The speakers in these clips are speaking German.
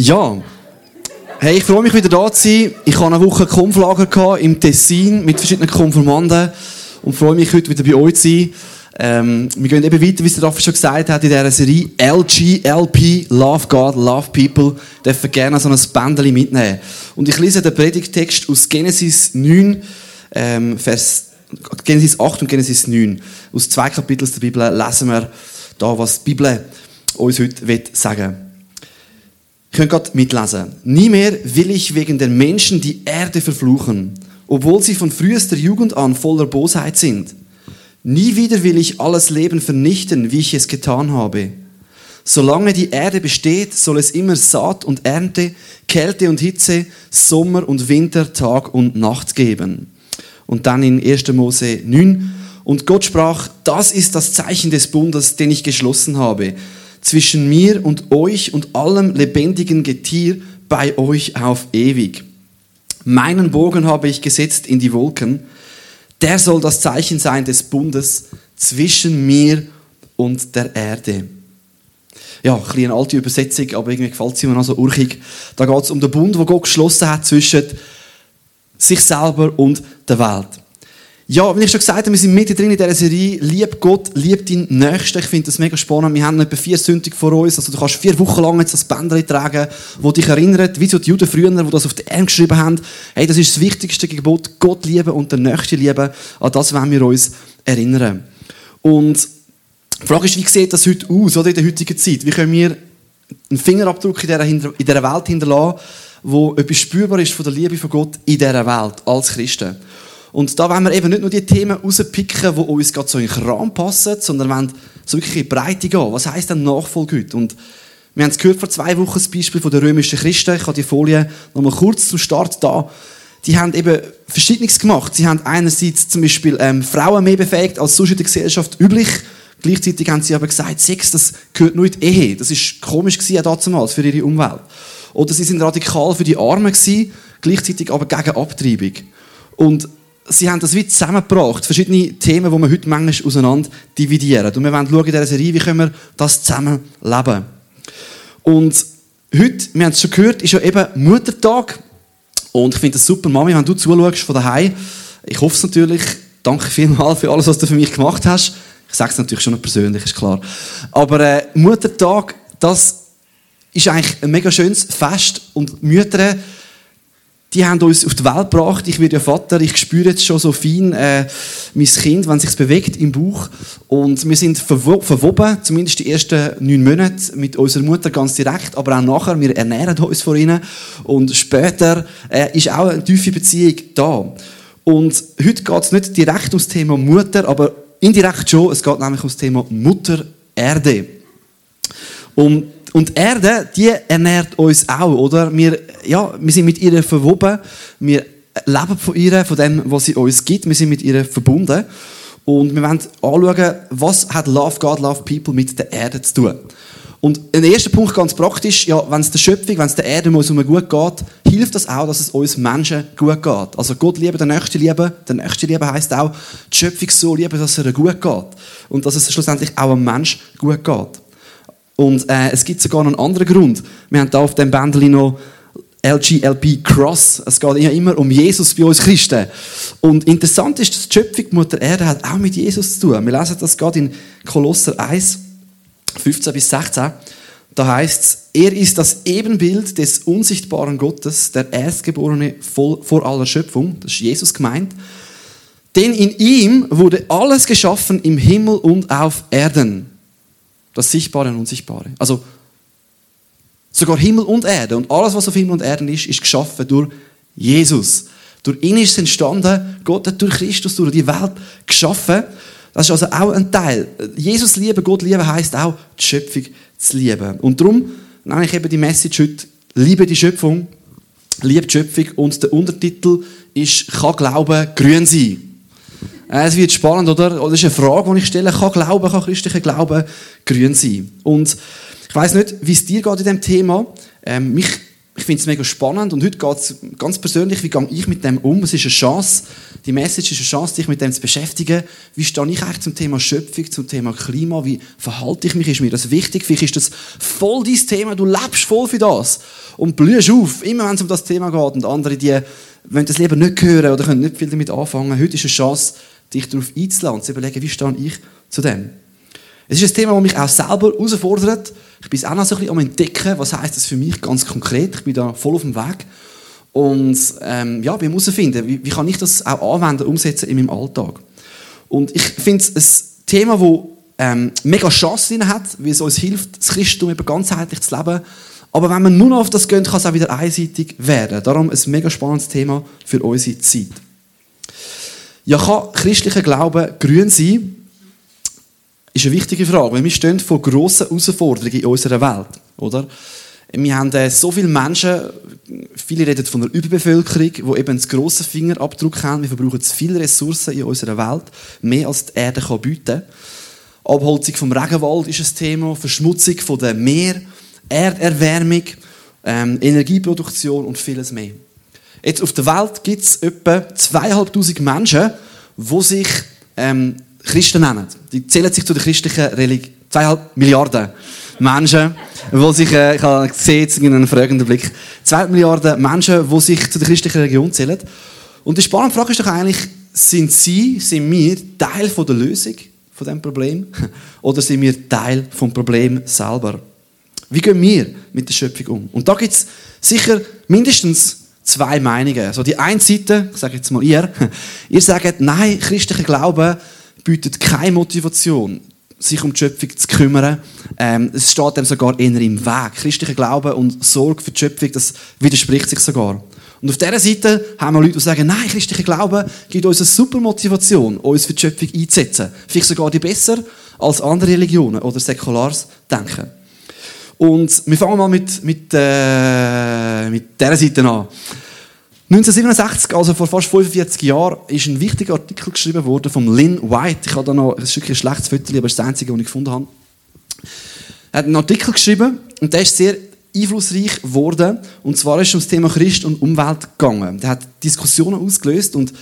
Ja. Hey, ich freue mich wieder da zu sein. Ich hatte eine Woche Konflager im Tessin mit verschiedenen Konformanden und freue mich heute wieder bei euch zu sein. Ähm, wir gehen eben weiter, wie es der Raffi schon gesagt hat, in dieser Serie LGLP, Love God, Love People. Dürfen gerne so ein Bändchen mitnehmen. Und ich lese den Predigtext aus Genesis 9, ähm, Vers, Genesis 8 und Genesis 9. Aus zwei Kapiteln der Bibel lesen wir da, was die Bibel uns heute sagen will. Könnt gerade mitlesen. Nie mehr will ich wegen der Menschen die Erde verfluchen, obwohl sie von frühester Jugend an voller Bosheit sind. Nie wieder will ich alles Leben vernichten, wie ich es getan habe. Solange die Erde besteht, soll es immer Saat und Ernte, Kälte und Hitze, Sommer und Winter, Tag und Nacht geben. Und dann in 1. Mose 9. Und Gott sprach, das ist das Zeichen des Bundes, den ich geschlossen habe zwischen mir und euch und allem lebendigen Getier bei euch auf ewig. Meinen Bogen habe ich gesetzt in die Wolken. Der soll das Zeichen sein des Bundes zwischen mir und der Erde. Ja, ein bisschen eine alte Übersetzung, aber irgendwie gefällt sie mir noch so urchig. Da geht es um den Bund, wo Gott geschlossen hat zwischen sich selber und der Welt. Ja, wie ich schon gesagt habe, wir sind mitten drin in dieser Serie. Lieb Gott, lieb deinen Nächsten. Ich finde das mega spannend. Wir haben etwa vier Sündig vor uns. Also du kannst vier Wochen lang jetzt das Bändchen tragen, das dich erinnert, wie so die Juden früher, die das auf den Arm geschrieben haben. Hey, das ist das wichtigste Gebot. Gott lieben und den Nächsten lieben. An das wollen wir uns erinnern. Und die Frage ist, wie sieht das heute aus, oder in der heutigen Zeit? Wie können wir einen Fingerabdruck in dieser Welt hinterlassen, wo etwas spürbar ist von der Liebe von Gott in dieser Welt, als Christen? Und da wollen wir eben nicht nur die Themen rauspicken, die uns gerade so in den Kram passen, sondern wollen so wirklich in die Breite gehen. Was heisst denn Nachfolge heute? Und wir haben es gehört vor zwei Wochen, das Beispiel von den römischen Christen. Ich habe die Folie nochmal kurz zum Start da. Die haben eben Verschiedenes gemacht. Sie haben einerseits zum Beispiel ähm, Frauen mehr befähigt als sonst in der Gesellschaft üblich. Gleichzeitig haben sie aber gesagt, Sex, das gehört nur in die Ehe. Das ist komisch gewesen, damals für ihre Umwelt. Oder sie sind radikal für die Armen gewesen, gleichzeitig aber gegen Abtreibung. Und sie haben das wie zusammengebracht, verschiedene Themen, die wir heute manchmal auseinander dividieren. Und wir wollen schauen in dieser Serie, wie können wir das zusammen leben. Und heute, wir haben es schon gehört, ist ja eben Muttertag. Und ich finde das super, Mami, wenn du zuschaust von daheim. Ich hoffe es natürlich. Danke vielmals für alles, was du für mich gemacht hast. Ich sage es natürlich schon persönlich, ist klar. Aber äh, Muttertag, das ist eigentlich ein mega schönes Fest. Und Mütter, die haben uns auf die Welt gebracht. Ich werde ja Vater, ich spüre jetzt schon so fein äh, mein Kind, wenn es sich bewegt im Bauch. Und wir sind verwo verwoben, zumindest die ersten neun Monate, mit unserer Mutter ganz direkt, aber auch nachher. Wir ernähren uns von ihnen. Und später äh, ist auch eine tiefe Beziehung da. Und heute geht es nicht direkt ums Thema Mutter, aber indirekt schon. Es geht nämlich ums Thema Mutter Erde. Und und Erde, die ernährt uns auch, oder? Wir, ja, wir sind mit ihr verwoben. Wir leben von ihr, von dem, was sie uns gibt. Wir sind mit ihr verbunden. Und wir wollen anschauen, was hat Love God, Love People mit der Erde zu tun. Und ein erster Punkt ganz praktisch, ja, wenn es der Schöpfung, wenn es der Erde um uns gut geht, hilft das auch, dass es uns Menschen gut geht. Also Gott lieben, den Nächsten lieben. Der Nächste lieben heisst auch, die Schöpfung so lieben, dass es ihr gut geht. Und dass es schlussendlich auch einem Mensch gut geht. Und äh, es gibt sogar noch einen anderen Grund. Wir haben da auf dem Bändchen noch LGLP Cross. Es geht ja immer um Jesus bei uns Christen. Und interessant ist, dass die Schöpfung Mutter Erde hat auch mit Jesus zu tun. Wir lesen das gerade in Kolosser 1, 15 bis 16. Da heißt es, er ist das Ebenbild des unsichtbaren Gottes, der Erstgeborene vor aller Schöpfung. Das ist Jesus gemeint. Denn in ihm wurde alles geschaffen im Himmel und auf Erden das Sichtbare und Unsichtbare. Also sogar Himmel und Erde und alles, was auf Himmel und Erden ist, ist geschaffen durch Jesus. Durch ihn ist es entstanden. Gott hat durch Christus, durch die Welt geschaffen. Das ist also auch ein Teil. Jesus lieben, Gott lieben, heißt auch, die Schöpfung zu lieben. Und darum nenne ich eben die Message heute, liebe die Schöpfung, liebe die Schöpfung. Und der Untertitel ist, kann Glauben grün sein. Äh, es wird spannend, oder? Das ist eine Frage, die ich stelle. Kann Glauben, kann christlicher Glauben grün sein? Und ich weiß nicht, wie es dir geht in diesem Thema. Ähm, mich, ich finde es mega spannend und heute geht es ganz persönlich, wie gehe ich mit dem um? Es ist eine Chance, die Message ist eine Chance, dich mit dem zu beschäftigen. Wie stehe ich eigentlich zum Thema Schöpfung, zum Thema Klima? Wie verhalte ich mich? Ist mir das wichtig? Vielleicht ist das voll dein Thema, du lebst voll für das und blühst auf, immer wenn es um das Thema geht. Und andere, die wollen das lieber nicht hören oder können nicht viel damit anfangen. Heute ist eine Chance, dich darauf einzuladen und zu überlegen, wie stehe ich zu dem? Es ist ein Thema, das mich auch selber herausfordert. Ich bin auch noch so ein bisschen am entdecken, was heißt das für mich ganz konkret. Ich bin da voll auf dem Weg. Und ähm, ja, wir müssen finden, wie, wie, kann ich das auch anwenden, umsetzen in meinem Alltag. Und ich finde es ein Thema, das ähm, mega Chance drin hat, wie es uns hilft, das Christentum eben ganzheitlich zu leben. Aber wenn man nur noch auf das geht, kann es auch wieder einseitig werden. Darum ein mega spannendes Thema für unsere Zeit. Ja, kann christlicher Glaube grün sein? ist eine wichtige Frage, weil wir stehen vor grossen Herausforderungen in unserer Welt, oder? Wir haben äh, so viele Menschen, viele reden von einer Überbevölkerung, die eben einen grossen Fingerabdruck haben. Wir verbrauchen zu viele Ressourcen in unserer Welt, mehr als die Erde kann bieten. Abholzung vom Regenwald ist ein Thema, Verschmutzung von der Meer, Erderwärmung, ähm, Energieproduktion und vieles mehr. Jetzt auf der Welt gibt es etwa zweieinhalbtausend Menschen, die sich ähm, Christen nennen. Die zählen sich zu der christlichen Religion. Zweieinhalb Milliarden Menschen, die sich, äh, ich habe gesehen, in einem fragenden Blick, zwei Milliarden Menschen, die sich zu der christlichen Religion zählen. Und die spannende Frage ist doch eigentlich, sind sie, sind wir Teil von der Lösung von dem Problem? Oder sind wir Teil vom Problem selber? Wie gehen wir mit der Schöpfung um? Und da gibt es sicher mindestens zwei Meinungen. Also die eine Seite, ich sage jetzt mal ihr, ihr sagt, nein, christlicher Glaube bietet keine Motivation, sich um die Schöpfung zu kümmern. Ähm, es steht dem sogar eher im Weg. Christlicher Glaube und Sorge für die Schöpfung, das widerspricht sich sogar. Und auf dieser Seite haben wir Leute, die sagen, nein, christlicher Glaube gibt uns eine super Motivation, uns für die Schöpfung einzusetzen. Vielleicht sogar die besser als andere Religionen oder säkulares Denken. Und wir fangen mal mit, mit, äh, mit dieser Seite an. 1967, also vor fast 45 Jahren, ist ein wichtiger Artikel geschrieben worden von Lynn White. Ich habe da noch, ein schlechtes Foto, aber es ist das einzige, das ich gefunden habe. Er hat einen Artikel geschrieben und der ist sehr einflussreich geworden. Und zwar ist es um das Thema Christ und Umwelt gegangen. Der hat Diskussionen ausgelöst und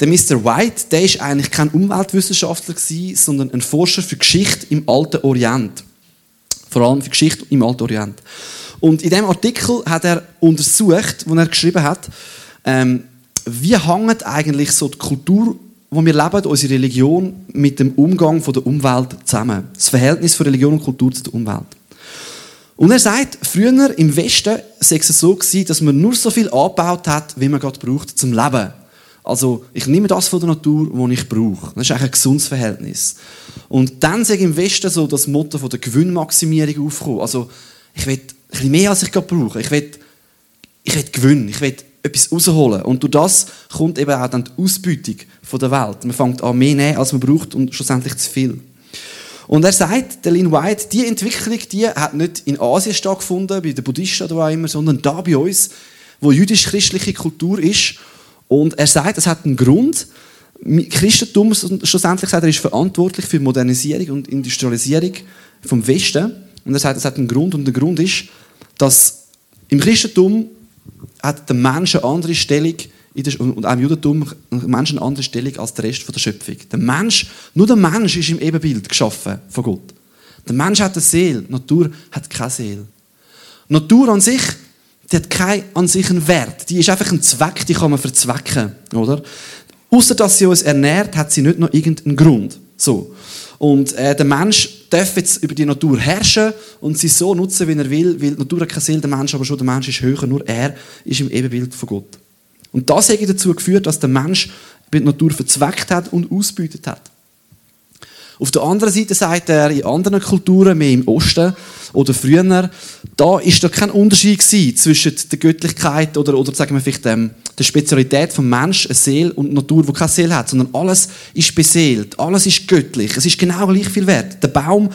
der Mr. White, der ist eigentlich kein Umweltwissenschaftler gewesen, sondern ein Forscher für Geschichte im Alten Orient. Vor allem für Geschichte im Alten Orient. Und in dem Artikel hat er untersucht, wo er geschrieben hat, ähm, wie hängt eigentlich so die Kultur, wo wir leben, unsere Religion, mit dem Umgang von der Umwelt zusammen? Das Verhältnis von Religion und Kultur zu der Umwelt. Und er sagt, früher im Westen sei es so gewesen, dass man nur so viel angebaut hat, wie man gerade braucht zum Leben. Also ich nehme das von der Natur, was ich brauche. Das ist eigentlich ein gesundes Verhältnis. Und dann sage ich im Westen so das Motto von der Gewinnmaximierung aufkommen. Also ich will ein bisschen mehr, als ich gerade brauche. Ich will, ich will gewinnen. Ich will etwas rausholen. Und durch das kommt eben auch dann die Ausbeutung der Welt. Man fängt an mehr nehmen, als man braucht und schlussendlich zu viel. Und er sagt, der Lin White, die Entwicklung, die hat nicht in Asien stattgefunden, bei den Buddhisten oder wo immer, sondern da bei uns, wo jüdisch-christliche Kultur ist. Und er sagt, es hat einen Grund. Christentum, schlussendlich sagt er, ist verantwortlich für Modernisierung und Industrialisierung vom Westen. Und er sagt, es hat einen Grund. Und der Grund ist, dass im Christentum hat der Mensch eine andere Stellung der, und auch im Judentum Mensch eine andere Stellung als der Rest der Schöpfung. Der Mensch, nur der Mensch ist im Ebenbild geschaffen von Gott. Der Mensch hat eine Seele, die Natur hat keine Seele. Die Natur an sich, die hat keinen an sich einen Wert. Die ist einfach ein Zweck, die kann man verzwecken, oder? Außer dass sie uns ernährt, hat sie nicht noch irgendeinen Grund. So. Und äh, der Mensch darf jetzt über die Natur herrschen und sie so nutzen, wie er will, weil die Natur hat keine Seele, der Mensch aber schon, der Mensch ist höher, nur er ist im Ebenbild von Gott. Und das hat dazu geführt, dass der Mensch die Natur verzweckt hat und ausbeutet hat. Auf der anderen Seite sagt er, in anderen Kulturen, mehr im Osten oder früher, da ist da kein Unterschied zwischen der Göttlichkeit oder, oder sagen wir vielleicht ähm, der Spezialität vom Mensch, eine Seele und Natur, die keine Seele hat, sondern alles ist beseelt, alles ist göttlich, es ist genau gleich viel wert. Der Baum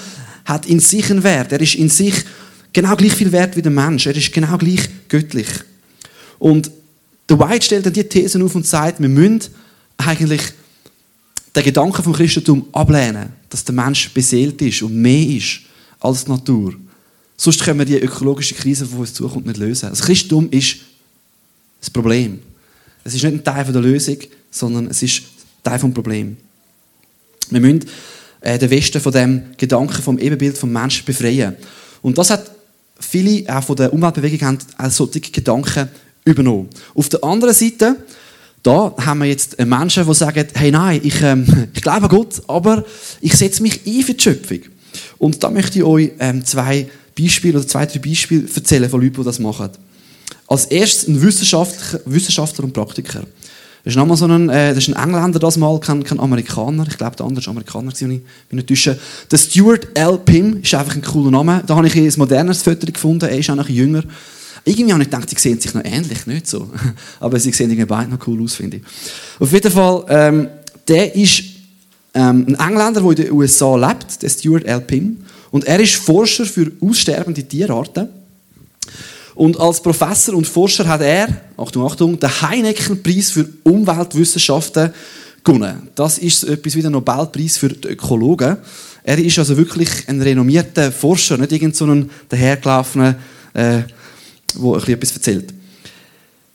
hat in sich einen Wert, er ist in sich genau gleich viel wert wie der Mensch, er ist genau gleich göttlich. Und der White stellt dann die Thesen auf und sagt, wir müssen eigentlich den Gedanken vom Christentum ablehnen, dass der Mensch beseelt ist und mehr ist als die Natur. Sonst können wir die ökologische Krise, die uns zukommt, nicht lösen. Das Christentum ist das Problem. Es ist nicht ein Teil der Lösung, sondern es ist Teil des Problems. Wir müssen äh, den Westen von dem Gedanken vom Ebenbild vom Menschen befreien. Und das hat viele auch von der Umweltbewegung haben solche Gedanken übernommen. Auf der anderen Seite, da haben wir jetzt Menschen, die sagen, hey nein, ich, ähm, ich glaube an Gott, aber ich setze mich ein für die Schöpfung. Und da möchte ich euch ähm, zwei Beispiele oder zwei, drei Beispiele erzählen von Leuten, die das machen. Als erstes ein Wissenschaftler, Wissenschaftler und Praktiker. Das ist nochmal so ein, äh, das ist ein Engländer das mal, kein, kein Amerikaner. Ich glaube, der andere ist Amerikaner, wenn ich mich nicht Der Stuart L. Pym ist einfach ein cooler Name. Da habe ich ein modernes Foto gefunden. Er ist auch noch jünger. Irgendwie habe ich gedacht, sie sehen sich noch ähnlich, nicht so. Aber sie sehen irgendwie beide noch cool aus, finde ich. Auf jeden Fall, ähm, der ist ähm, ein Engländer, der in den USA lebt, der Stuart L. Pym. Und er ist Forscher für aussterbende Tierarten. Und als Professor und Forscher hat er, Achtung, Achtung, den Heineken-Preis für Umweltwissenschaften gewonnen. Das ist etwas wie der Nobelpreis für die Ökologen. Er ist also wirklich ein renommierter Forscher, nicht irgendein so dahergelaufener, äh, der etwas erzählt.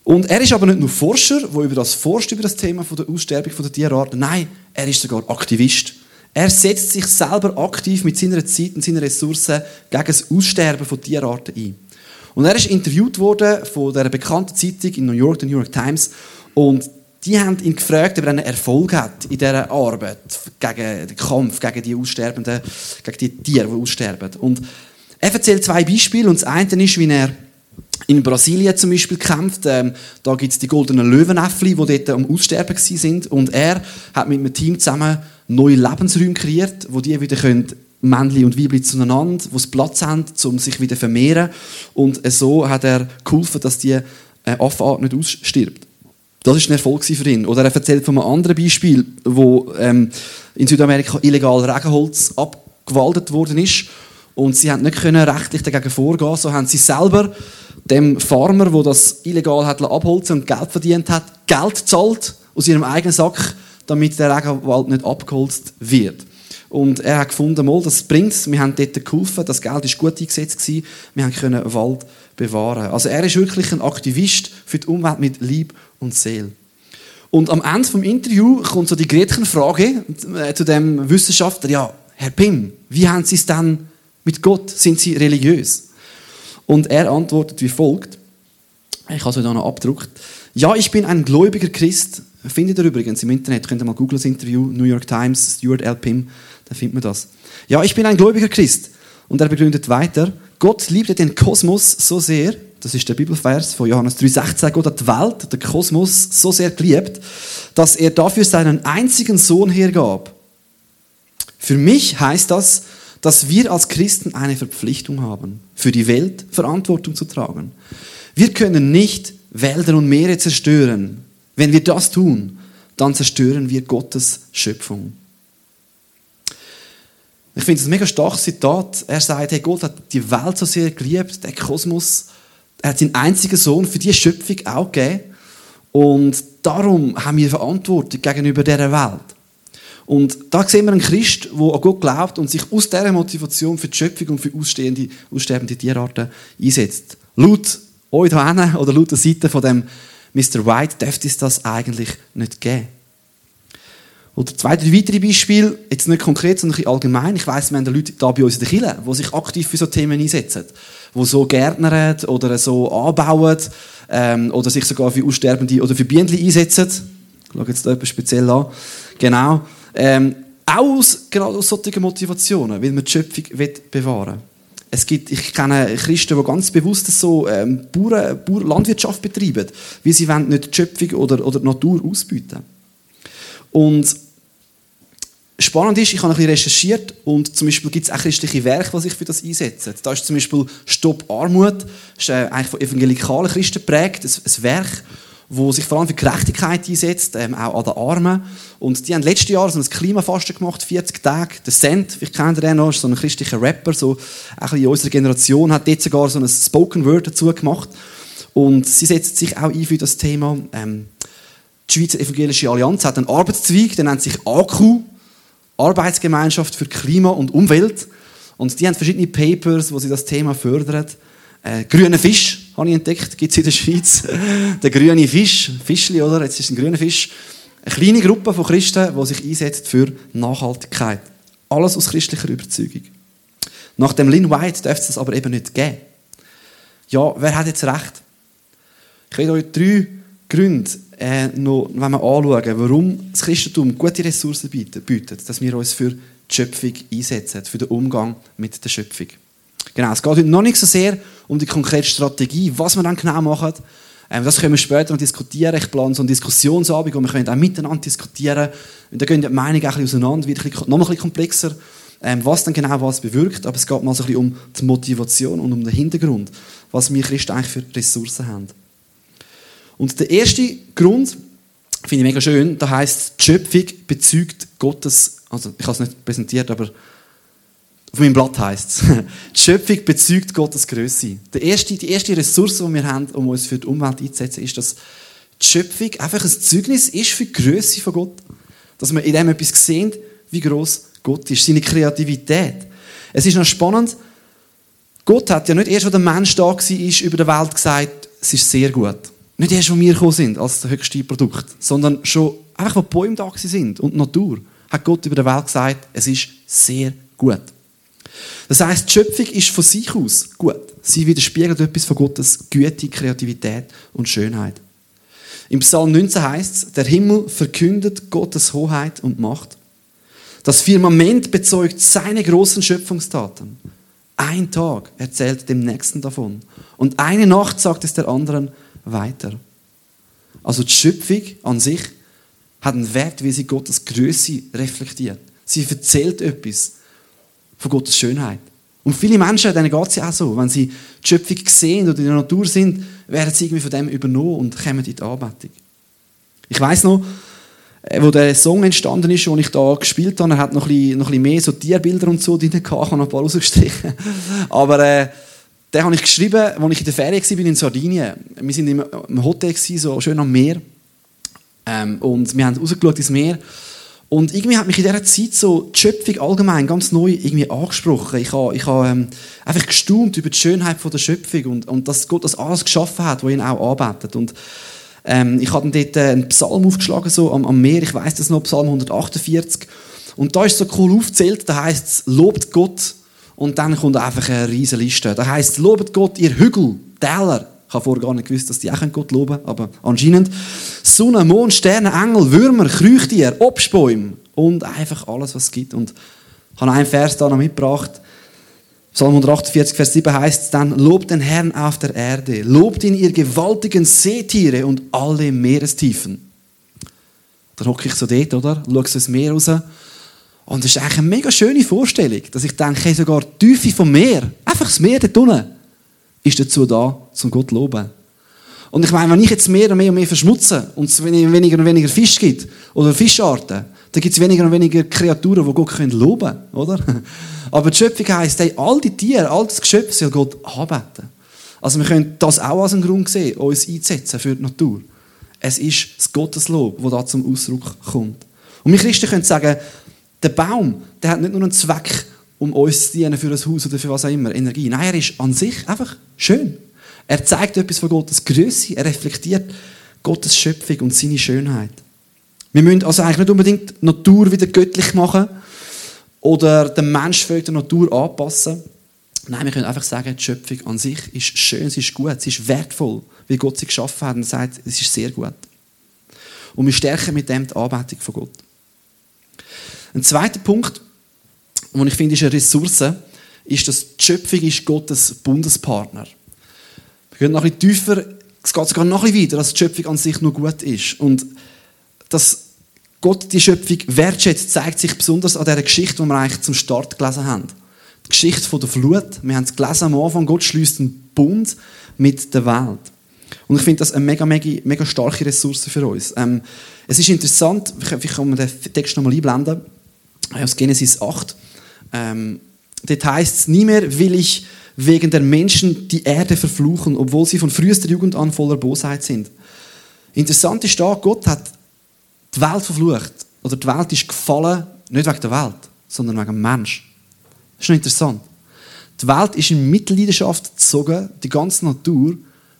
Und er ist aber nicht nur Forscher, der über das forscht, über das Thema der Aussterbung der Tierarten. Nein, er ist sogar Aktivist. Er setzt sich selber aktiv mit seiner Zeit und seinen Ressourcen gegen das Aussterben von Tierarten ein. Und er ist interviewt worden von der bekannten Zeitung in New York, der New York Times, und die haben ihn gefragt, ob er einen Erfolg hat in dieser Arbeit gegen den Kampf gegen die aussterbenden, gegen die Tiere, die aussterben. Und er erzählt zwei Beispiele und das eine ist, wie er in Brasilien zum Beispiel kämpft. Ähm, da gibt es die goldenen Löwenäffli, die dort am Aussterben sind. Und er hat mit einem Team zusammen neue Lebensräume kreiert, wo die wieder können Männchen und Weibchen zueinander, die Platz haben, um sich wieder zu vermehren. Und so hat er geholfen, dass die äh, Affenart nicht ausstirbt. Das ist ein Erfolg für ihn. Oder er erzählt von einem anderen Beispiel, wo ähm, in Südamerika illegal Regenholz abgewaldet worden ist und sie haben nicht rechtlich dagegen vorgehen. So haben sie selber dem Farmer, wo das illegal hat abholzen und Geld verdient hat, Geld zahlt aus ihrem eigenen Sack, damit der Regenwald nicht abgeholzt wird. Und er hat gefunden, mal, das es. Wir haben dort geholfen, das Geld war gut eingesetzt. Gewesen. Wir können Wald bewahren. Also er ist wirklich ein Aktivist für die Umwelt mit Lieb und Seele. Und am Ende des Interviews kommt so die Gretchenfrage äh, zu dem Wissenschaftler, ja, Herr Pim, wie haben Sie es denn mit Gott? Sind Sie religiös? Und er antwortet wie folgt. Ich habe es hier noch abgedruckt. Ja, ich bin ein gläubiger Christ. Findet ihr übrigens im Internet, könnt ihr mal googeln, das Interview, New York Times, Stuart L. Pim da findet man das. Ja, ich bin ein gläubiger Christ. Und er begründet weiter, Gott liebte den Kosmos so sehr, das ist der Bibelvers von Johannes 3,16, Gott hat die Welt, den Kosmos so sehr geliebt, dass er dafür seinen einzigen Sohn hergab. Für mich heißt das, dass wir als Christen eine Verpflichtung haben, für die Welt Verantwortung zu tragen. Wir können nicht Wälder und Meere zerstören. Wenn wir das tun, dann zerstören wir Gottes Schöpfung. Ich finde es ein mega starkes Zitat. Er sagt, hey, Gott hat die Welt so sehr geliebt, den Kosmos. Er hat seinen einzigen Sohn für die Schöpfung auch gegeben. Und darum haben wir Verantwortung gegenüber dieser Welt. Und da sehen wir einen Christ, der an Gott glaubt und sich aus dieser Motivation für die Schöpfung und für ausstehende, aussterbende Tierarten einsetzt. Laut euch hier oder laut der Seite von dem Mr. White dürfte es das eigentlich nicht geben. Oder zwei, drei weitere Beispiele, jetzt nicht konkret, sondern allgemein. Ich weiss, wir haben Leute da bei uns in der Kirche, die sich aktiv für so Themen einsetzen. Die so gärtnern oder so anbauen ähm, oder sich sogar für Aussterbende oder für Bienen einsetzen. Ich schaue jetzt da etwas speziell an. Genau. Ähm, auch aus, genau aus solchen Motivationen, weil man die Schöpfung bewahren will. Es gibt, ich kenne Christen, die ganz bewusst so ähm, Bauern, Bauern, Landwirtschaft betreiben, weil sie wollen nicht die Schöpfung oder, oder die Natur ausbeuten. Und spannend ist, ich habe ein bisschen recherchiert und zum Beispiel gibt es auch christliche Werke, die sich für das einsetzen. Da ist zum Beispiel Stopp Armut, das ist äh, eigentlich von evangelikalen Christen geprägt, ein Werk, wo sich vor allem für Gerechtigkeit einsetzt, ähm, auch an den Armen. Und die haben letztes Jahr so ein Klimafasten gemacht, 40 Tage. Der Cent, ich kenne den noch, ist so ein christlicher Rapper, so ein bisschen in unserer Generation, hat jetzt sogar so ein Spoken Word dazu gemacht. Und sie setzt sich auch ein für das Thema. Ähm, die Schweizer Evangelische Allianz hat einen Arbeitszweig, der nennt sich AQ, Arbeitsgemeinschaft für Klima und Umwelt. Und die haben verschiedene Papers, wo sie das Thema fördern. Äh, grüner Fisch, habe ich entdeckt, gibt es in der Schweiz. der grüne Fisch, Fischli, oder? Jetzt ist ein grüner Fisch. Eine kleine Gruppe von Christen, die sich einsetzt für Nachhaltigkeit. Alles aus christlicher Überzeugung. Nach dem Lynn White darf es das aber eben nicht geben. Ja, wer hat jetzt recht? Ich will euch drei Gründe äh, noch wenn wir anschauen, warum das Christentum gute Ressourcen bietet, dass wir uns für die Schöpfung einsetzen, für den Umgang mit der Schöpfung. Genau, es geht heute noch nicht so sehr um die konkrete Strategie, was wir dann genau machen. Ähm, das können wir später noch diskutieren. Ich plane so einen Diskussionsabend, wo wir können auch miteinander diskutieren Und da gehen die Meinungen ein bisschen auseinander, wird noch ein bisschen komplexer, ähm, was dann genau was bewirkt. Aber es geht mal so ein bisschen um die Motivation und um den Hintergrund, was wir Christen eigentlich für Ressourcen haben. Und der erste Grund, finde ich mega schön, da heißt die Schöpfung bezeugt Gottes, also ich habe es nicht präsentiert, aber auf meinem Blatt heißt es, die Schöpfung bezeugt Gottes Größe. Die erste, die erste Ressource, die wir haben, um uns für die Umwelt einzusetzen, ist, dass die Schöpfung einfach ein Zeugnis ist für die Größe von Gott. Dass wir in dem etwas sehen, wie groß Gott ist, seine Kreativität. Es ist noch spannend, Gott hat ja nicht erst, als der Mensch da war, über der Welt gesagt, es ist sehr gut. Nicht erst, als wir gekommen sind, als das höchste Produkt, sondern schon einfach, als die Bäume da sind und die Natur, hat Gott über der Welt gesagt, es ist sehr gut. Das heißt, die Schöpfung ist von sich aus gut. Sie widerspiegelt etwas von Gottes Güte, Kreativität und Schönheit. Im Psalm 19 heißt es, der Himmel verkündet Gottes Hoheit und Macht. Das Firmament bezeugt seine großen Schöpfungstaten. Ein Tag erzählt dem Nächsten davon. Und eine Nacht sagt es der anderen, weiter. Also die Schöpfung an sich hat einen Wert, wie sie Gottes Größe reflektiert. Sie erzählt etwas von Gottes Schönheit. Und viele Menschen, denen geht es ja auch so. Wenn sie die Schöpfung sehen oder in der Natur sind, werden sie irgendwie von dem übernommen und kommen in die Anbetung. Ich weiß noch, äh, wo der Song entstanden ist, den ich da gespielt habe, er hat noch ein bisschen, noch ein bisschen mehr so Tierbilder und so drin gehabt, ich habe noch ein paar rausgestrichen. Aber äh, den habe ich geschrieben, als ich in der Ferien war in Sardinien. Wir waren im Hotel, so schön am Meer. Ähm, und wir haben rausgeschaut ins Meer. Und irgendwie hat mich in dieser Zeit so die Schöpfung allgemein ganz neu irgendwie angesprochen. Ich habe, ich habe ähm, einfach gestaunt über die Schönheit der Schöpfung und, und dass Gott das alles geschaffen hat, was ihn auch arbeitet. Und ähm, ich habe dann dort äh, einen Psalm aufgeschlagen, so am, am Meer. Ich weiß das noch, Psalm 148. Und da ist so cool aufgezählt, da heißt es, lobt Gott und dann kommt einfach eine riesige Liste. Da heißt lobet Gott, ihr Hügel, Täler. Ich habe vorher gar nicht gewusst, dass die auch Gott loben können, aber anscheinend. Sonne, Mond, Sterne, Engel, Würmer, Krüchtier, Obstbäume und einfach alles, was es gibt. Und ich habe einen Vers da noch mitgebracht. Psalm 148, Vers 7 heißt es dann, lobt den Herrn auf der Erde, lobt ihn ihr gewaltigen Seetiere und alle Meerestiefen. Da hocke ich so dort, oder? Schau so ins Meer raus und das ist eigentlich eine mega schöne Vorstellung, dass ich denke, sogar die Tiefe vom Meer, einfach das Meer dort unten, ist dazu da, zum Gott zu loben. Und ich meine, wenn ich jetzt mehr und mehr und mehr verschmutze und es weniger und weniger Fisch gibt oder Fischarten, dann gibt es weniger und weniger Kreaturen, die Gott können loben oder? Aber die Schöpfung heisst, hey, all die Tiere, all das Geschöpf soll Gott anbeten. Also wir können das auch als einen Grund sehen, uns einzusetzen für die Natur. Es ist das Gotteslob, das da zum Ausdruck kommt. Und wir Christen können sagen, der Baum, der hat nicht nur einen Zweck, um uns zu dienen für ein Haus oder für was auch immer, Energie. Nein, er ist an sich einfach schön. Er zeigt etwas von Gottes Größe, er reflektiert Gottes Schöpfung und seine Schönheit. Wir müssen also eigentlich nicht unbedingt die Natur wieder göttlich machen oder den Mensch für die Natur anpassen. Nein, wir können einfach sagen, die Schöpfung an sich ist schön, sie ist gut, sie ist wertvoll, wie Gott sie geschaffen hat und sagt, es ist sehr gut. Und wir stärken mit dem die Anbetung von Gott. Ein zweiter Punkt, den ich finde, ist eine Ressource, ist, dass die Schöpfung ist Gottes Bundespartner. Wir gehen noch ein bisschen tiefer, es geht sogar noch ein bisschen weiter, dass die Schöpfung an sich nur gut ist. Und dass Gott die Schöpfung wertschätzt, zeigt sich besonders an dieser Geschichte, die wir eigentlich zum Start gelesen haben. Die Geschichte der Flut. Wir haben es gelesen am Anfang, Gott schließt einen Bund mit der Welt. Und ich finde das eine mega, mega, mega starke Ressource für uns. Ähm, es ist interessant, ich kann mir den Text nochmal einblenden aus Genesis 8. Ähm, dort heißt es, nie mehr will ich wegen der Menschen die Erde verfluchen, obwohl sie von frühester Jugend an voller Bosheit sind. Interessant ist da, Gott hat die Welt verflucht. Oder die Welt ist gefallen, nicht wegen der Welt, sondern wegen dem Mensch. Das ist schon interessant. Die Welt ist in Mitleidenschaft gezogen, die ganze Natur,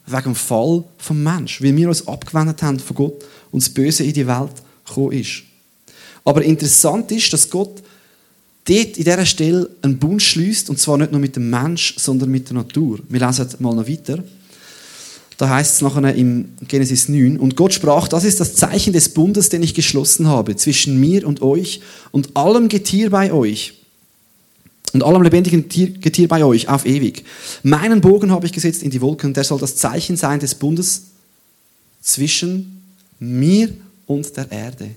wegen dem Fall vom Mensch, weil wir uns abgewendet haben von Gott und das Böse in die Welt gekommen ist. Aber interessant ist, dass Gott dort in dieser Stelle einen Bund schließt, und zwar nicht nur mit dem Mensch, sondern mit der Natur. Wir lesen mal noch weiter. Da heißt es nachher im Genesis 9, und Gott sprach, das ist das Zeichen des Bundes, den ich geschlossen habe, zwischen mir und euch und allem Getier bei euch und allem lebendigen Getier bei euch auf ewig. Meinen Bogen habe ich gesetzt in die Wolken, der soll das Zeichen sein des Bundes zwischen mir und der Erde.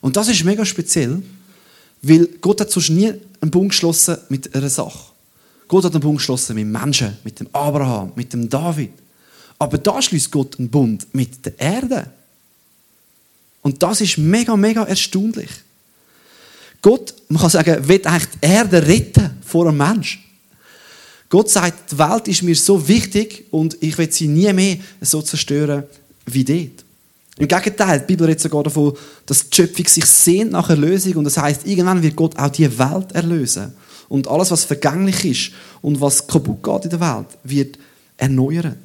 Und das ist mega speziell, weil Gott hat sonst nie einen Bund geschlossen mit einer Sache. Gott hat einen Bund geschlossen mit Menschen, mit dem Abraham, mit dem David. Aber da schließt Gott einen Bund mit der Erde. Und das ist mega, mega erstaunlich. Gott, man kann sagen, will eigentlich die Erde retten vor einem Mensch. Gott sagt, die Welt ist mir so wichtig und ich will sie nie mehr so zerstören wie dort. Im Gegenteil, die Bibel redet sogar davon, dass die Schöpfung sich sehnt nach Erlösung und das heißt, irgendwann wird Gott auch die Welt erlösen. Und alles, was vergänglich ist und was kaputt geht in der Welt, wird erneuert.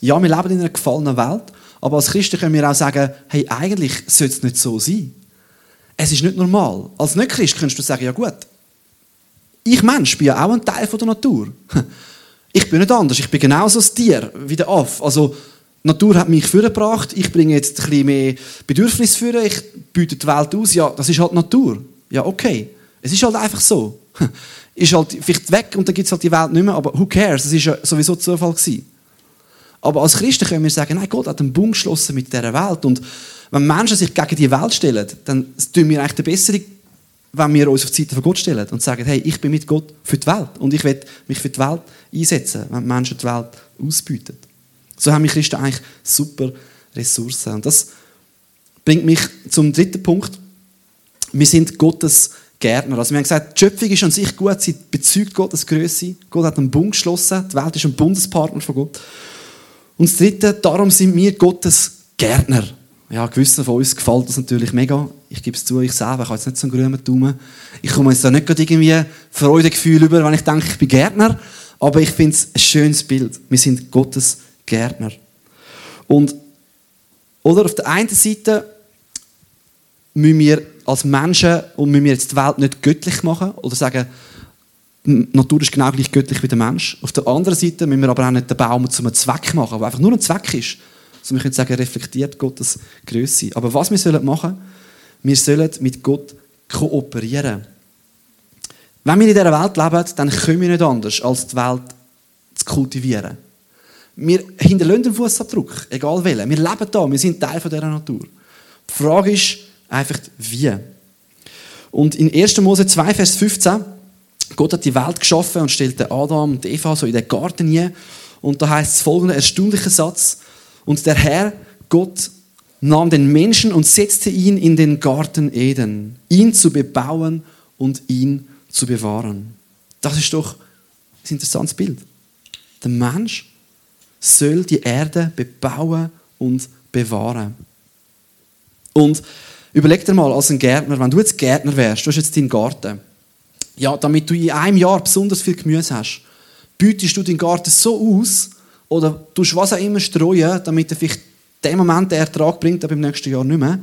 Ja, wir leben in einer gefallenen Welt, aber als Christen können wir auch sagen, hey, eigentlich sollte es nicht so sein. Es ist nicht normal. Als Nicht-Christ könntest du sagen, ja gut, ich Mensch bin ja auch ein Teil der Natur. Ich bin nicht anders, ich bin genauso ein Tier wie der Aff. Also, Natur hat mich vorgebracht, ich bringe jetzt bisschen mehr Bedürfnis für, ich biete die Welt aus. Ja, das ist halt Natur. Ja, okay. Es ist halt einfach so. Ist halt vielleicht weg und dann gibt es halt die Welt nicht mehr, aber who cares? Es war ja sowieso Zufall. Gewesen. Aber als Christen können wir sagen, nein, Gott hat einen Bund geschlossen mit dieser Welt. Und wenn Menschen sich gegen die Welt stellen, dann tun wir eigentlich die Besserung, wenn wir uns auf die Seite von Gott stellen und sagen, hey, ich bin mit Gott für die Welt und ich will mich für die Welt einsetzen, wenn Menschen die Welt ausbeuten. So haben wir Christen eigentlich super Ressourcen. Und das bringt mich zum dritten Punkt. Wir sind Gottes Gärtner. Also wir haben gesagt, die Schöpfung ist an sich gut, sie bezeugt Gottes Größe. Gott hat einen Bund geschlossen, die Welt ist ein Bundespartner von Gott. Und das Dritte, darum sind wir Gottes Gärtner. Ja, gewissen von uns gefällt das natürlich mega. Ich gebe es zu, ich selber, ich habe jetzt nicht so einen grünen Daumen. Ich komme jetzt da nicht gerade irgendwie Freudegefühl über, wenn ich denke, ich bin Gärtner. Aber ich finde es ein schönes Bild. Wir sind Gottes Gärtner. Und, oder auf der einen Seite müssen wir als Menschen und müssen wir jetzt die Welt nicht göttlich machen oder sagen, die Natur ist genau gleich göttlich wie der Mensch. Auf der anderen Seite müssen wir aber auch nicht den Baum zu einem Zweck machen, der einfach nur ein Zweck ist. Also wir können sagen, reflektiert Gottes Größe. Aber was wir sollen machen, wir sollen mit Gott kooperieren. Wenn wir in dieser Welt leben, dann können wir nicht anders, als die Welt zu kultivieren. Wir hinterlassen den Fußabdruck, egal welchen. Wir leben da, wir sind Teil dieser Natur. Die Frage ist einfach, wie. Und in 1. Mose 2, Vers 15 Gott hat die Welt geschaffen und stellte Adam und Eva so in den Garten hier. Und da heißt es folgender erstaunlicher Satz. Und der Herr, Gott, nahm den Menschen und setzte ihn in den Garten Eden, ihn zu bebauen und ihn zu bewahren. Das ist doch ein interessantes Bild. Der Mensch soll die Erde bebauen und bewahren. Und überleg dir mal, als ein Gärtner, wenn du jetzt Gärtner wärst, du hast jetzt deinen Garten, ja, damit du in einem Jahr besonders viel Gemüse hast, bietest du deinen Garten so aus oder tust was auch immer streuen, damit er vielleicht den Moment den Ertrag bringt, aber im nächsten Jahr nicht mehr.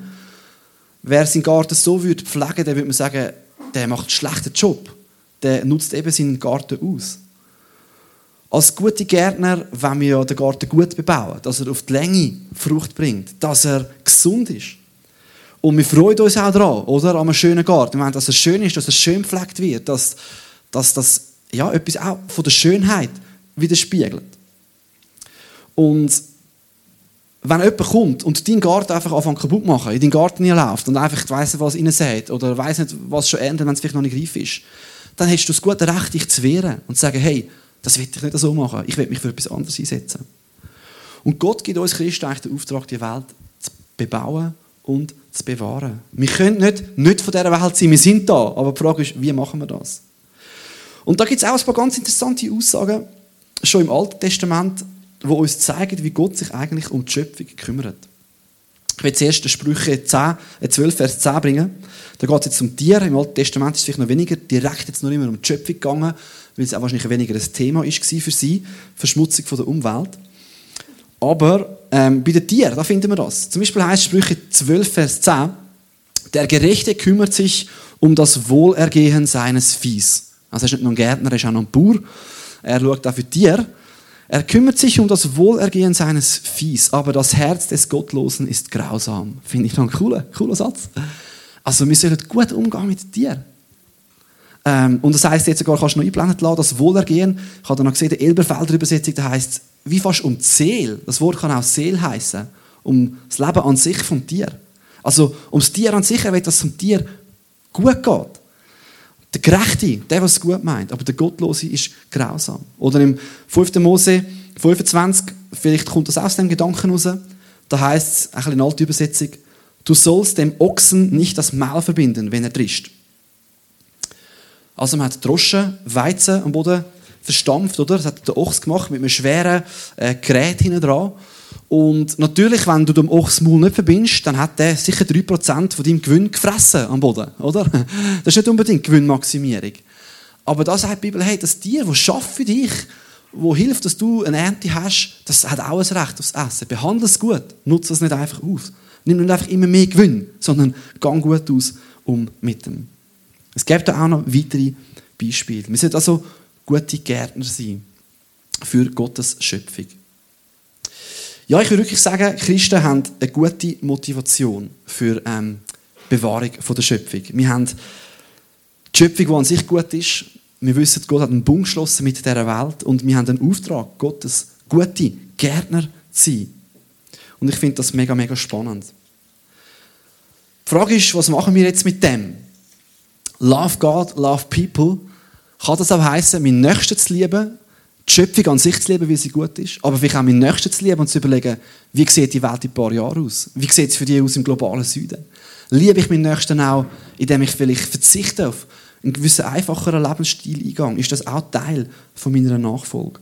Wer seinen Garten so würde pflegen, dann würde man sagen, der macht einen schlechten Job. Der nutzt eben seinen Garten aus. Als gute Gärtner wollen wir ja den Garten gut bebauen, dass er auf die Länge Frucht bringt, dass er gesund ist. Und wir freuen uns auch daran, oder? An einem schönen Garten. Wir wollen, dass es schön ist, dass es schön gepflegt wird, dass, dass das ja, etwas auch von der Schönheit widerspiegelt. Und wenn jemand kommt und deinen Garten einfach anfängt kaputt machen, in deinen Garten läuft und einfach weiss nicht, was rein sagt oder weiss nicht, was schon ändert, wenn es vielleicht noch nicht reif ist, dann hast du das gute Recht, dich zu wehren und zu sagen, hey, das will ich nicht so machen, ich will mich für etwas anderes einsetzen. Und Gott gibt uns Christen eigentlich den Auftrag, die Welt zu bebauen und zu bewahren. Wir können nicht, nicht von dieser Welt sein, wir sind da, aber die Frage ist, wie machen wir das? Und da gibt es auch ein paar ganz interessante Aussagen, schon im Alten Testament, die uns zeigen, wie Gott sich eigentlich um die Schöpfung kümmert. Ich will zuerst Sprüche 10, 12, äh, Vers 10 bringen. Da geht es jetzt um Tiere. Im Alten Testament ist es vielleicht noch weniger direkt jetzt noch immer um die Schöpfung gegangen, weil es auch wahrscheinlich weniger ein Thema war für sie, Verschmutzung von der Umwelt. Aber ähm, bei den Tieren, da finden wir das. Zum Beispiel heißt Sprüche 12, Vers 10, der Gerechte kümmert sich um das Wohlergehen seines Viehs. Also er ist nicht nur ein Gärtner, er ist auch noch ein Bauer. Er schaut auch für Tiere. Er kümmert sich um das Wohlergehen seines Viehs, aber das Herz des Gottlosen ist grausam. Finde ich noch ein cooler, cooler Satz. Also wir sollen gut umgehen mit Tieren. Ähm, und das heisst jetzt sogar, kannst du noch einblenden lassen, das Wohlergehen. Ich habe noch gesehen, die Elberfelder Übersetzung, da heisst wie fast um die Seele. Das Wort kann auch Seele heißen. Um das Leben an sich vom Tier. Also ums Tier an sich, er will, dass es dem Tier gut geht. Der Gerechte, der, was es gut meint, aber der Gottlose ist grausam. Oder im 5. Mose 25, vielleicht kommt das aus dem Gedanken raus, da heißt es, ein bisschen in alter Übersetzung, du sollst dem Ochsen nicht das Maul verbinden, wenn er trischt. Also man hat Droschen, Weizen am Boden verstampft, oder? Das hat der Ochs gemacht mit einem schweren äh, Gerät hinten dran. Und natürlich, wenn du dem Ochsmaul nicht verbindest, dann hat der sicher 3% von deinem Gewinn gefressen am Boden, oder? Das ist nicht unbedingt Gewinnmaximierung. Aber da sagt die Bibel, hey, das Tier, das schafft für dich, wo hilft, dass du eine Ernte hast, das hat auch ein Recht aufs Essen. Behandle es gut. Nutze es nicht einfach aus. Nimm nicht einfach immer mehr Gewinn, sondern gang gut aus um mit dem. Es gibt auch noch weitere Beispiele. Wir sollten also gute Gärtner sein für Gottes Schöpfung. Ja, ich würde wirklich sagen, Christen haben eine gute Motivation für ähm, Bewahrung von der Schöpfung. Wir haben die Schöpfung, die an sich gut ist. Wir wissen, Gott hat einen Bund geschlossen mit dieser Welt und wir haben den Auftrag, Gottes gute Gärtner zu sein. Und ich finde das mega, mega spannend. Die Frage ist, was machen wir jetzt mit dem? Love God, love people. Kann das auch heißen, meinen Nächsten zu lieben, die Schöpfung an sich zu lieben, wie sie gut ist, aber vielleicht auch meinen Nächsten zu lieben und zu überlegen, wie sieht die Welt in ein paar Jahren aus? Wie sieht es für die aus im globalen Süden? Liebe ich meinen Nächsten auch, indem ich vielleicht verzichte auf einen gewissen einfacheren Lebensstil eingehe? Ist das auch Teil von meiner Nachfolge?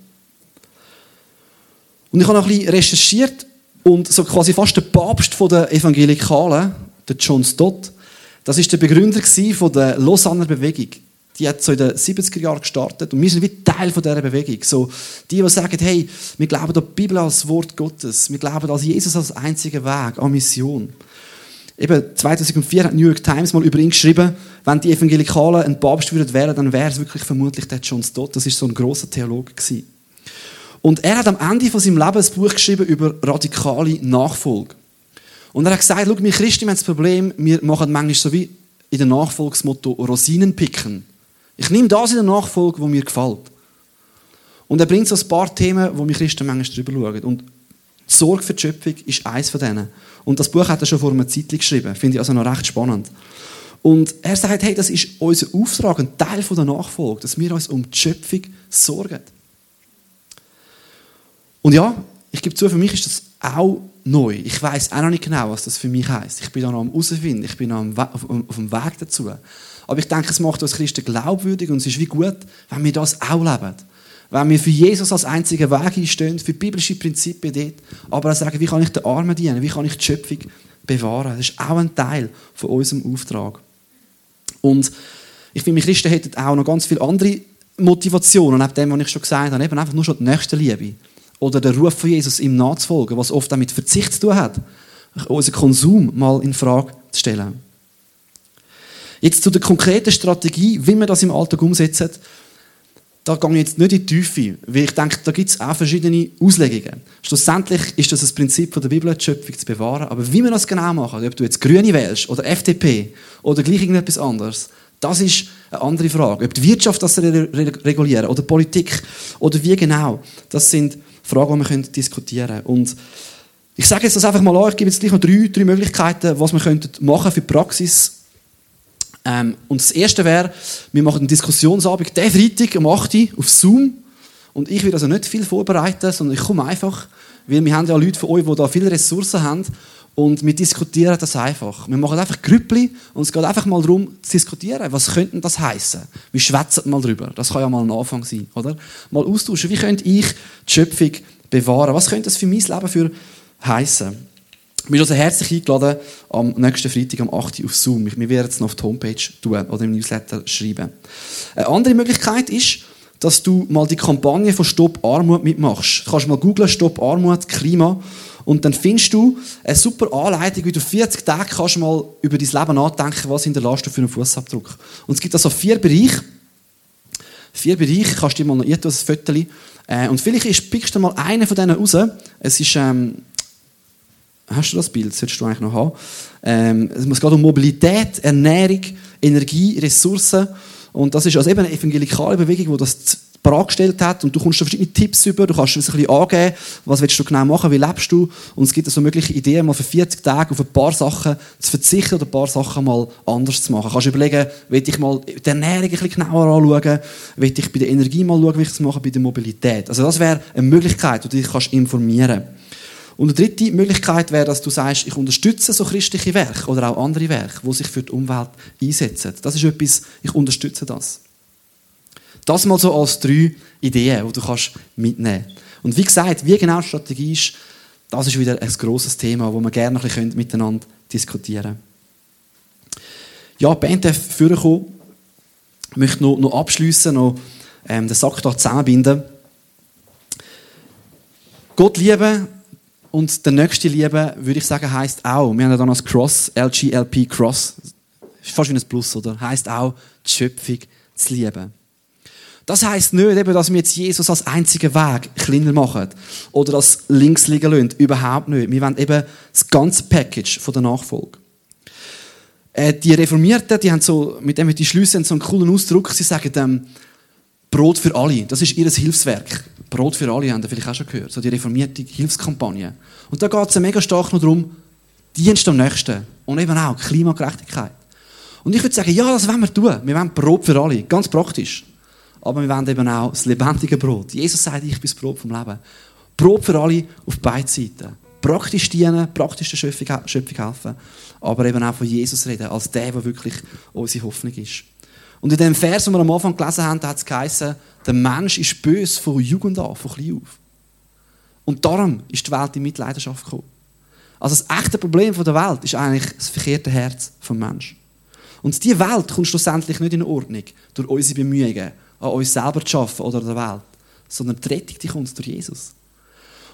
Und ich habe noch ein bisschen recherchiert und so quasi fast der Papst der Evangelikalen, der John Stott, das ist der Begründer von der Lausanner Bewegung. Die hat so in den 70er Jahren gestartet und wir sind wie Teil dieser Bewegung. So, die, die sagen, hey, wir glauben an die Bibel als Wort Gottes, wir glauben an Jesus als einzigen Weg, an Mission. Eben 2004 hat New York Times mal über ihn geschrieben, wenn die Evangelikalen ein Papst würden wählen, dann wäre es wirklich vermutlich der John Stott. Das ist so ein großer Theologe gewesen. Und er hat am Ende von seinem Leben ein Buch geschrieben über radikale Nachfolge. Und er hat gesagt, schau, wir Christen haben das Problem, wir machen manchmal so wie in der Nachfolgsmotto Rosinen picken. Ich nehme das in der Nachfolge, wo mir gefällt. Und er bringt so ein paar Themen, wo wir Christen manchmal drüber schauen. Und die Sorge für die Schöpfung ist eines von denen. Und das Buch hat er schon vor einer Zeit geschrieben. Finde ich also noch recht spannend. Und er sagt, hey, das ist unser Auftrag, ein Teil von der Nachfolge, dass wir uns um die Schöpfung sorgen. Und ja, ich gebe zu, für mich ist das auch neu. Ich weiß auch noch nicht genau, was das für mich heißt. Ich bin da noch am herausfinden, ich bin noch auf, dem Weg dazu. Aber ich denke, es macht uns Christen glaubwürdig und es ist wie gut, wenn wir das auch leben. Wenn wir für Jesus als einzigen Weg einstehen, für biblische Prinzipien dort, aber auch sagen, wie kann ich den Armen dienen, wie kann ich die Schöpfung bewahren. Das ist auch ein Teil von unserem Auftrag. Und ich finde, Christen hätten auch noch ganz viele andere Motivationen, neben dem, was ich schon gesagt habe, eben einfach nur schon die nächste Liebe oder der Ruf von Jesus, ihm nachzufolgen, was oft auch mit Verzicht zu tun hat, unseren Konsum mal in Frage zu stellen. Jetzt zu der konkreten Strategie, wie wir das im Alltag umsetzen, da gehe ich jetzt nicht in die Tiefe, weil ich denke, da gibt es auch verschiedene Auslegungen. Schlussendlich ist das das Prinzip der Bibel, die Schöpfung zu bewahren. Aber wie wir das genau machen, ob du jetzt Grüne wählst oder FDP oder gleich irgendetwas anderes, das ist eine andere Frage. Ob die Wirtschaft das regulieren oder Politik oder wie genau, das sind Fragen, die wir diskutieren können. Und ich sage jetzt das einfach mal an, ich gebe jetzt gleich noch drei, drei Möglichkeiten, was wir könnten machen für die Praxis. Ähm, und das erste wäre, wir machen einen Diskussionsabend diesen Freitag um 8 Uhr auf Zoom. Und ich will also nicht viel vorbereiten, sondern ich komme einfach, weil wir haben ja Leute von euch, die da viele Ressourcen haben. Und wir diskutieren das einfach. Wir machen einfach Grüppli und es geht einfach mal darum zu diskutieren. Was könnte das heißen? Wir schwätzen mal drüber. Das kann ja mal ein Anfang sein, oder? Mal austauschen. Wie könnte ich die Schöpfung bewahren? Was könnte das für mein Leben für heißen? Du bist also herzlich eingeladen am nächsten Freitag am 8. Uhr auf Zoom. Wir werden es noch auf die Homepage tun oder im Newsletter schreiben. Eine andere Möglichkeit ist, dass du mal die Kampagne von Stopp Armut mitmachst. Du kannst mal googlen Stopp Armut Klima und dann findest du eine super Anleitung, wie du 40 Tage kannst mal über dein Leben nachdenken, was hinterlässt du für einen Fußabdruck. Und es gibt also vier Bereiche. Vier Bereiche, kannst du dir mal noch ein Foto äh, und vielleicht pickst du mal einen von denen raus. Es ist, ähm, hast du das Bild? Das solltest du eigentlich noch haben. Ähm, es geht um Mobilität, Ernährung, Energie, Ressourcen. Und das ist also eben eine evangelikale Bewegung, die das gestellt hat und du kommst da verschiedene Tipps über, du kannst ein bisschen angeben, was willst du genau machen, wie lebst du und es gibt so mögliche Ideen, mal für 40 Tage auf ein paar Sachen zu verzichten oder ein paar Sachen mal anders zu machen. Du kannst überlegen, will ich mal die Ernährung ein bisschen genauer anschauen, will ich bei der Energie mal schauen, wie ich es mache, bei der Mobilität. Also das wäre eine Möglichkeit, wo du dich kannst informieren und eine dritte Möglichkeit wäre, dass du sagst, ich unterstütze so christliche Werke oder auch andere Werke, die sich für die Umwelt einsetzen. Das ist etwas, ich unterstütze das. Das mal so als drei Ideen, die du kannst mitnehmen kannst. Und wie gesagt, wie genau die Strategie ist, das ist wieder ein grosses Thema, das wir gerne ein bisschen miteinander diskutieren können. Ja, die Band darf vorkommen. Ich möchte noch, noch abschliessen, noch ähm, den Sack hier zusammenbinden. Gott lieben und der nächste lieben, würde ich sagen, heisst auch, wir haben ja dann als Cross, LGLP Cross, fast wie ein Plus, oder? Heisst auch, die Schöpfung zu lieben. Das heisst nicht, eben, dass wir jetzt Jesus als einzigen Weg kleiner machen oder das links liegen lassen. Überhaupt nicht. Wir wollen eben das ganze Package von der Nachfolge. Äh, die Reformierten, die haben so, mit dem die schliessen, so einen coolen Ausdruck. Sie sagen ähm, Brot für alle. Das ist ihr Hilfswerk. Brot für alle haben ihr vielleicht auch schon gehört. So die reformierte Hilfskampagne. Und da geht es mega stark noch darum, Dienst am Nächsten. Und eben auch Klimagerechtigkeit. Und ich würde sagen, ja, das wollen wir tun. Wir wollen Brot für alle. Ganz praktisch aber wir wollen eben auch das lebendige Brot. Jesus sagt, ich bin das Brot vom Leben. Brot für alle auf beiden Seiten. Praktisch dienen, praktisch der Schöpfung, Schöpfung helfen, aber eben auch von Jesus reden, als der, der wirklich unsere Hoffnung ist. Und in dem Vers, den wir am Anfang gelesen haben, hat es geheißen, der Mensch ist böse von Jugend an, von klein auf. Und darum ist die Welt in Mitleidenschaft gekommen. Also das echte Problem der Welt ist eigentlich das verkehrte Herz des Menschen. Und diese Welt kommt schlussendlich nicht in Ordnung durch unsere Bemühungen, an uns selber zu arbeiten oder an der Welt, sondern die Rettung die kommt durch Jesus.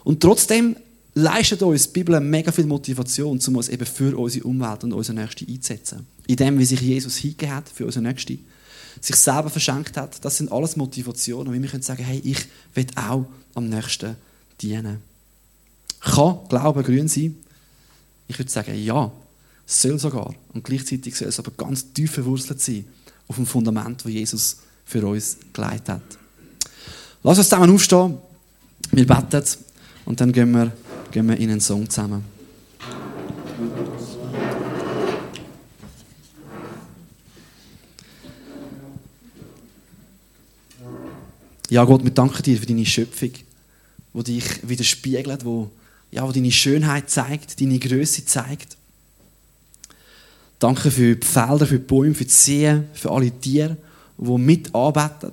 Und trotzdem leistet uns die Bibel mega viel Motivation, um uns eben für unsere Umwelt und unsere Nächste einzusetzen. In dem, wie sich Jesus hingegeben hat für unsere Nächste, sich selber verschenkt hat, das sind alles Motivationen, wie wir können sagen, hey, ich will auch am Nächsten dienen. Kann Glauben grün sein? Ich würde sagen, ja, soll sogar. Und gleichzeitig soll es aber ganz tief verwurzelt sein auf dem Fundament, wo Jesus für uns geleitet hat. Lass uns zusammen aufstehen. Wir beten und dann gehen wir, gehen wir in einen Song zusammen. Ja, Gott, wir danken dir für deine Schöpfung, die dich widerspiegelt, wo, ja, wo deine Schönheit zeigt, deine Größe zeigt. Danke für die Felder, für die Bäume, für die Seen, für alle Tiere die mitarbeiten.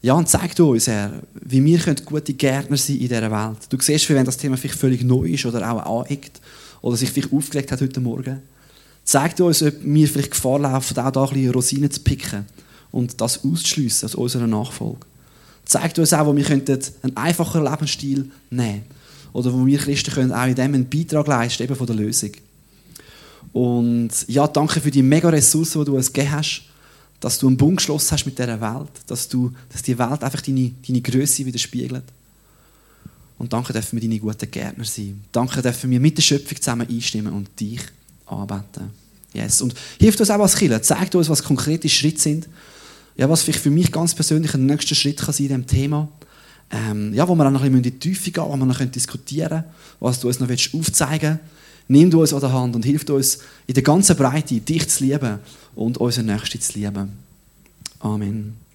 Ja, und zeig uns, Herr, wie wir gute Gärtner sein in dieser Welt. Du siehst, wenn das Thema vielleicht völlig neu ist oder auch aneckt oder sich vielleicht aufgelegt hat heute Morgen. Zeig uns, ob wir vielleicht Gefahr laufen, auch da ein bisschen Rosinen zu picken und das auszuschliessen aus unserer Nachfolge. Zeig uns auch, wo wir einen einfacheren Lebensstil nehmen können. Oder wo wir Christen können auch in dem einen Beitrag leisten, eben von der Lösung. Und ja, danke für die mega Ressourcen, die du uns gegeben hast dass du einen Bund geschlossen hast mit dieser Welt, dass, du, dass die Welt einfach deine, deine Größe widerspiegelt. Und danke dürfen wir deine guten Gärtner sein. Danke dürfen wir mit der Schöpfung zusammen einstimmen und dich anbeten. Yes. Und hilft uns auch als Killer. Zeigt uns, was konkrete Schritte sind. Ja, was vielleicht für mich ganz persönlich ein nächster Schritt kann sein in diesem Thema. Ähm, ja, wo wir auch noch ein bisschen in die Tiefe gehen, wo wir noch diskutieren können, was du uns noch aufzeigen willst. Nimm uns an der Hand und hilf uns in der ganzen Breite, dich zu lieben und unseren Nächsten zu lieben. Amen.